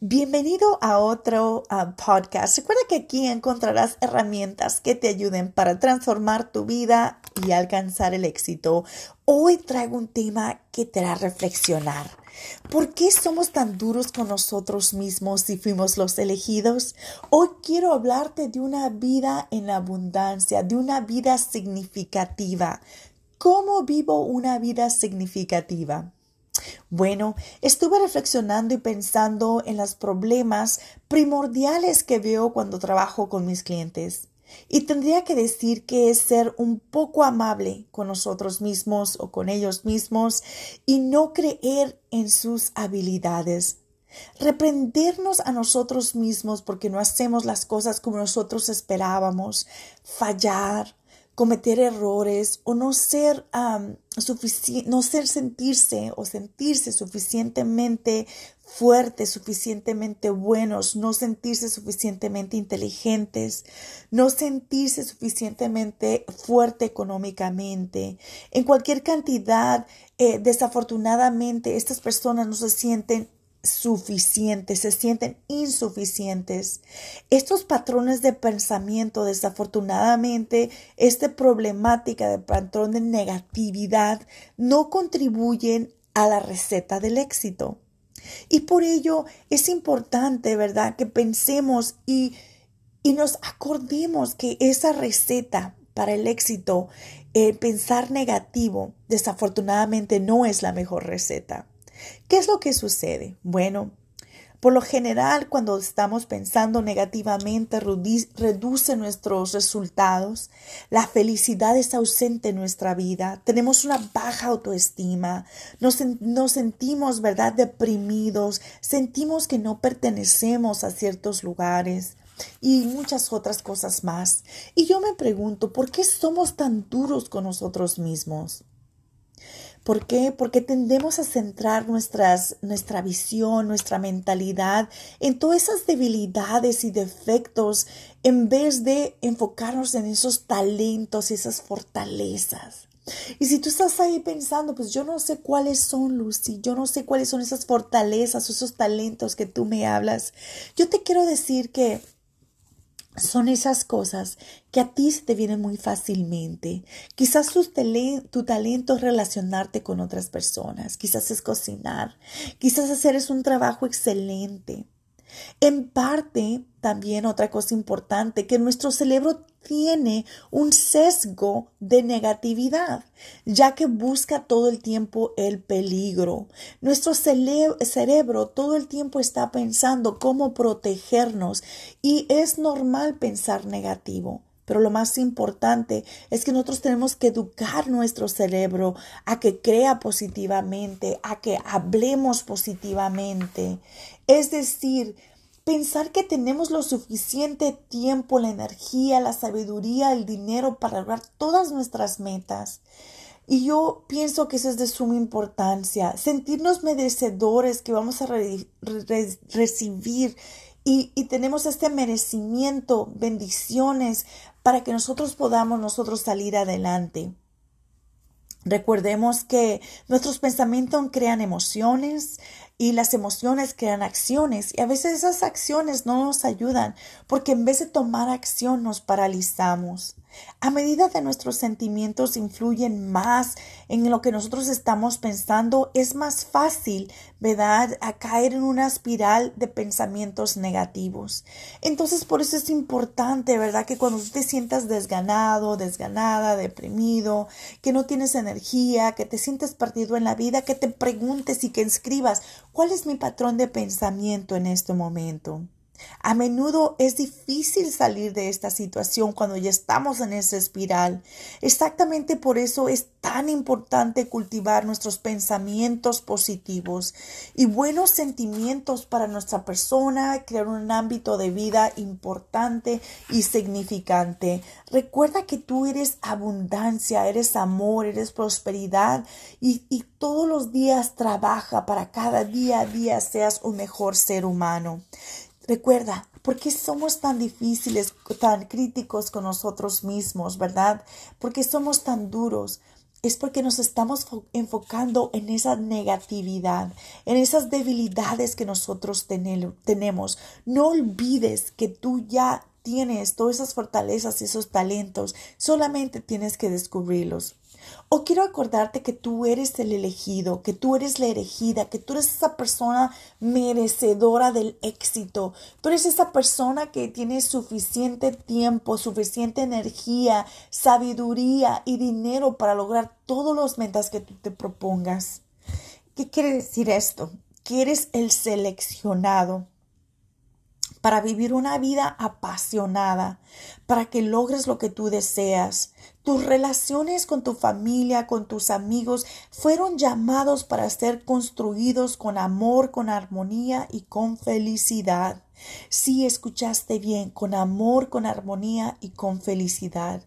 Bienvenido a otro uh, podcast. Recuerda que aquí encontrarás herramientas que te ayuden para transformar tu vida y alcanzar el éxito. Hoy traigo un tema que te hará reflexionar. ¿Por qué somos tan duros con nosotros mismos si fuimos los elegidos? Hoy quiero hablarte de una vida en abundancia, de una vida significativa. ¿Cómo vivo una vida significativa? Bueno, estuve reflexionando y pensando en los problemas primordiales que veo cuando trabajo con mis clientes. Y tendría que decir que es ser un poco amable con nosotros mismos o con ellos mismos y no creer en sus habilidades. Reprendernos a nosotros mismos porque no hacemos las cosas como nosotros esperábamos, fallar, cometer errores o no ser no ser sentirse o sentirse suficientemente fuerte, suficientemente buenos, no sentirse suficientemente inteligentes, no sentirse suficientemente fuerte económicamente. En cualquier cantidad, eh, desafortunadamente, estas personas no se sienten suficientes, se sienten insuficientes. Estos patrones de pensamiento, desafortunadamente, esta problemática de patrón de negatividad no contribuyen a la receta del éxito. Y por ello es importante, ¿verdad?, que pensemos y, y nos acordemos que esa receta para el éxito, el pensar negativo, desafortunadamente no es la mejor receta. ¿Qué es lo que sucede? Bueno, por lo general, cuando estamos pensando negativamente, reduce nuestros resultados. La felicidad es ausente en nuestra vida. Tenemos una baja autoestima. Nos, sentimos, ¿verdad?, deprimidos. Sentimos que no pertenecemos a ciertos lugares y muchas otras cosas más. Y yo me pregunto, ¿por qué somos tan duros con nosotros mismos? ¿Por qué? Porque tendemos a centrar nuestras, nuestra visión, nuestra mentalidad en todas esas debilidades y defectos en vez de enfocarnos en esos talentos esas fortalezas. Y si tú estás ahí pensando, pues yo no sé cuáles son, Lucy, yo no sé cuáles son esas fortalezas, esos talentos que tú me hablas, yo te quiero decir que son esas cosas que a ti se te vienen muy fácilmente. Quizás tu, talento es relacionarte con otras personas, quizás es cocinar, quizás hacer un trabajo excelente. En parte, también otra cosa importante, que nuestro cerebro tiene un sesgo de negatividad, ya que busca todo el tiempo el peligro. Nuestro cerebro todo el tiempo está pensando cómo protegernos y es normal pensar negativo. Pero lo más importante es que nosotros tenemos que educar nuestro cerebro a que crea positivamente, a que hablemos positivamente. Es decir, Pensar que tenemos lo suficiente tiempo, la energía, la sabiduría, el dinero para lograr todas nuestras metas. Y yo pienso que eso es de suma importancia. Sentirnos merecedores que vamos a recibir y, y, tenemos este merecimiento, bendiciones, para que nosotros podamos nosotros salir adelante. Recordemos que nuestros pensamientos crean emociones, y las emociones crean acciones y a veces esas acciones no nos ayudan porque en vez de tomar acción nos paralizamos. A medida que nuestros sentimientos influyen más en lo que nosotros estamos pensando, es más fácil, ¿verdad?, a caer en una espiral de pensamientos negativos. Entonces, por eso es importante, ¿verdad?, que cuando te sientas desganado, desganada, deprimido, que no tienes energía, que te sientes perdido en la vida, que te preguntes y que escribas, ¿cuál es mi patrón de pensamiento en este momento? A menudo es difícil salir de esta situación cuando ya estamos en esa espiral. Exactamente por eso es tan importante cultivar nuestros pensamientos positivos y buenos sentimientos para nuestra persona, crear un ámbito de vida importante y significante. Recuerda que tú eres abundancia, eres amor, eres prosperidad y, todos los días trabaja para cada día a día seas un mejor ser humano. Recuerda, ¿por qué somos tan difíciles, tan críticos con nosotros mismos, verdad? ¿Por qué somos tan duros? es porque nos estamos enfocando en esa negatividad, en esas debilidades que nosotros tenemos. No olvides que tú ya tienes todas esas fortalezas y esos talentos, solamente tienes que descubrirlos. O quiero acordarte que tú eres el elegido, que tú eres la elegida, que tú eres esa persona merecedora del éxito. Tú eres esa persona que tiene suficiente tiempo, suficiente energía, sabiduría y dinero para lograr todos los metas que tú te propongas. ¿Qué quiere decir esto? Que eres el seleccionado para vivir una vida apasionada, para que logres lo que tú deseas. Tus relaciones con tu familia, con tus amigos, fueron llamados para ser construidos con amor, con armonía y con felicidad. Sí, escuchaste bien, con amor, con armonía y con felicidad.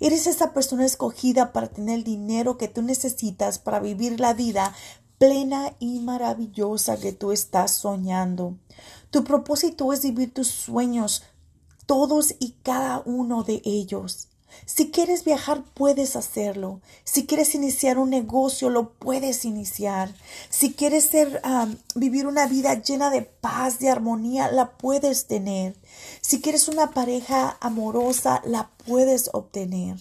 Eres esa persona escogida para tener el dinero que tú necesitas para vivir la vida plena y maravillosa que tú estás soñando. Tu propósito es vivir tus sueños, todos y cada uno de ellos. Si quieres viajar, puedes hacerlo. Si quieres iniciar un negocio, lo puedes iniciar. Si quieres vivir una vida llena de paz, de armonía, la puedes tener. Si quieres una pareja amorosa, la puedes obtener.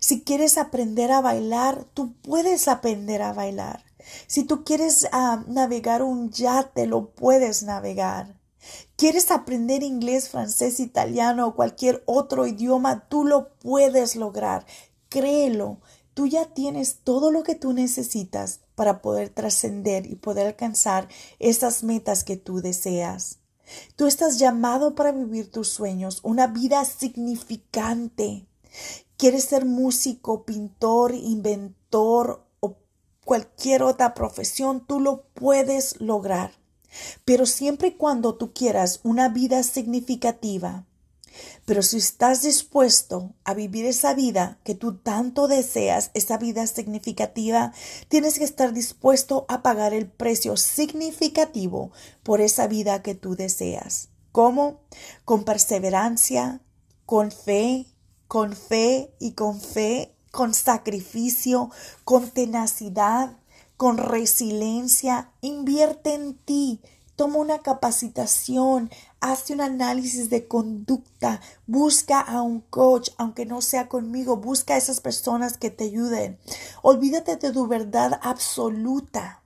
Si quieres aprender a bailar, tú puedes aprender a bailar. Si tú quieres navegar un yate, lo puedes navegar. ¿Quieres aprender inglés, francés, italiano o cualquier otro idioma? Tú lo puedes lograr. Créelo. Tú ya tienes todo lo que tú necesitas para poder trascender y poder alcanzar esas metas que tú deseas. Tú estás llamado para vivir tus sueños, una vida significante. ¿Quieres ser músico, pintor, inventor cualquier otra profesión? Tú lo puedes lograr pero siempre y cuando tú quieras una vida significativa. Pero si estás dispuesto a vivir esa vida que tú tanto deseas, esa vida significativa, tienes que estar dispuesto a pagar el precio significativo por esa vida que tú deseas. ¿Cómo? Con perseverancia, con fe, con fe y con fe, con sacrificio, con tenacidad, con resiliencia, invierte en ti, toma una capacitación, hazte un análisis de conducta, busca a un coach, aunque no sea conmigo, busca a esas personas que te ayuden. Olvídate de tu verdad absoluta.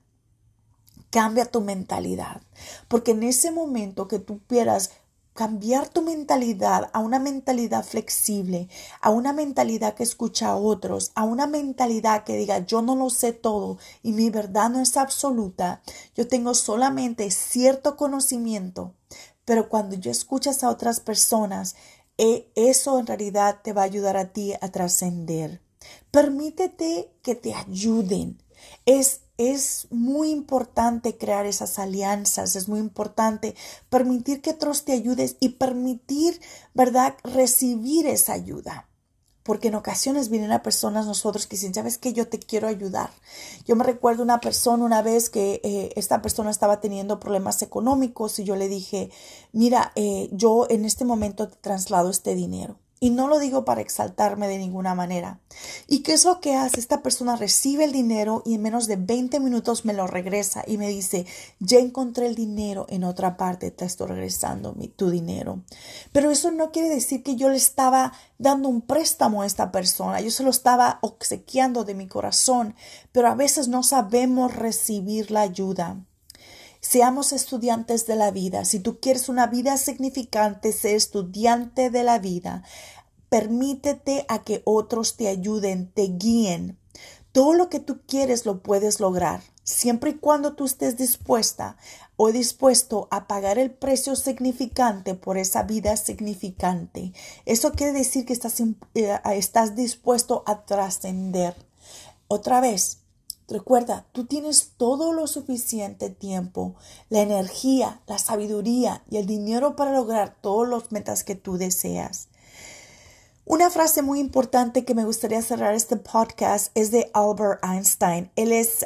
Cambia tu mentalidad, porque en ese momento que tú quieras cambiar tu mentalidad a una mentalidad flexible, a una mentalidad que escucha a otros, a una mentalidad que diga yo no lo sé todo y mi verdad no es absoluta, yo tengo solamente cierto conocimiento, pero cuando yo escuchas a otras personas, eh, eso en realidad te va a ayudar a ti a trascender. Permítete que te ayuden. Es es muy importante crear esas alianzas, es muy importante permitir que otros te ayudes y permitir, ¿verdad?, recibir esa ayuda. Porque en ocasiones vienen a personas nosotros que dicen, ¿sabes que Yo te quiero ayudar. Yo me recuerdo una persona una vez que eh, esta persona estaba teniendo problemas económicos y yo le dije, mira, eh, yo en este momento te traslado este dinero. Y no lo digo para exaltarme de ninguna manera. ¿Y qué es lo que hace? Esta persona recibe el dinero y en menos de 20 minutos me lo regresa y me dice, ya encontré el dinero en otra parte, te estoy regresando mi, tu dinero. Pero eso no quiere decir que yo le estaba dando un préstamo a esta persona, yo se lo estaba obsequiando de mi corazón, pero a veces no sabemos recibir la ayuda. Seamos estudiantes de la vida. Si tú quieres una vida significante, sé estudiante de la vida. Permítete a que otros te ayuden, te guíen. Todo lo que tú quieres lo puedes lograr, siempre y cuando tú estés dispuesta o dispuesto a pagar el precio significante por esa vida significante. Eso quiere decir que estás, eh, estás dispuesto a trascender. Otra vez, Recuerda, tú tienes todo lo suficiente tiempo, la energía, la sabiduría y el dinero para lograr todos los metas que tú deseas. Una frase muy importante que me gustaría cerrar este podcast es de Albert Einstein. Él es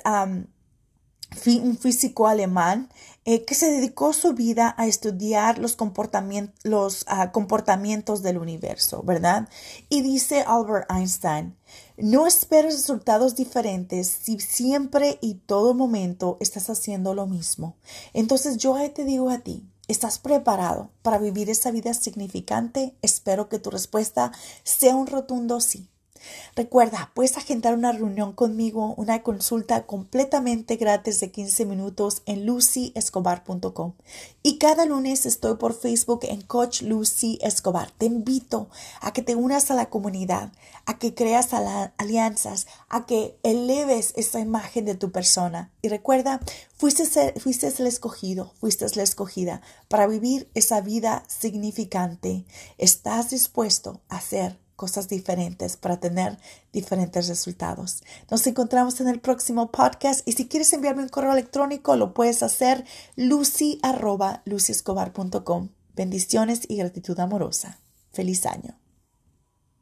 un físico alemán eh, que se dedicó su vida a estudiar los, comportamientos, los ah, comportamientos del universo, ¿verdad? Y dice Albert Einstein, no esperes resultados diferentes si siempre y todo momento estás haciendo lo mismo. Entonces yo te digo a ti, ¿Estás preparado para vivir esa vida significante? Espero que tu respuesta sea un rotundo sí. Recuerda, puedes agendar una reunión conmigo, una consulta completamente gratis de 15 minutos en lucyescobar.com. Y cada lunes estoy por Facebook en Coach Lucy Escobar. Te invito a que te unas a la comunidad, a que creas alianzas, a que eleves esa imagen de tu persona. Y recuerda, fuiste, fuiste el escogido, fuiste la escogida para vivir esa vida significante. ¿Estás dispuesto a ser cosas diferentes para tener diferentes resultados. Nos encontramos en el próximo podcast y si quieres enviarme un correo electrónico lo puedes hacer lucy arroba Bendiciones y gratitud amorosa. Feliz año.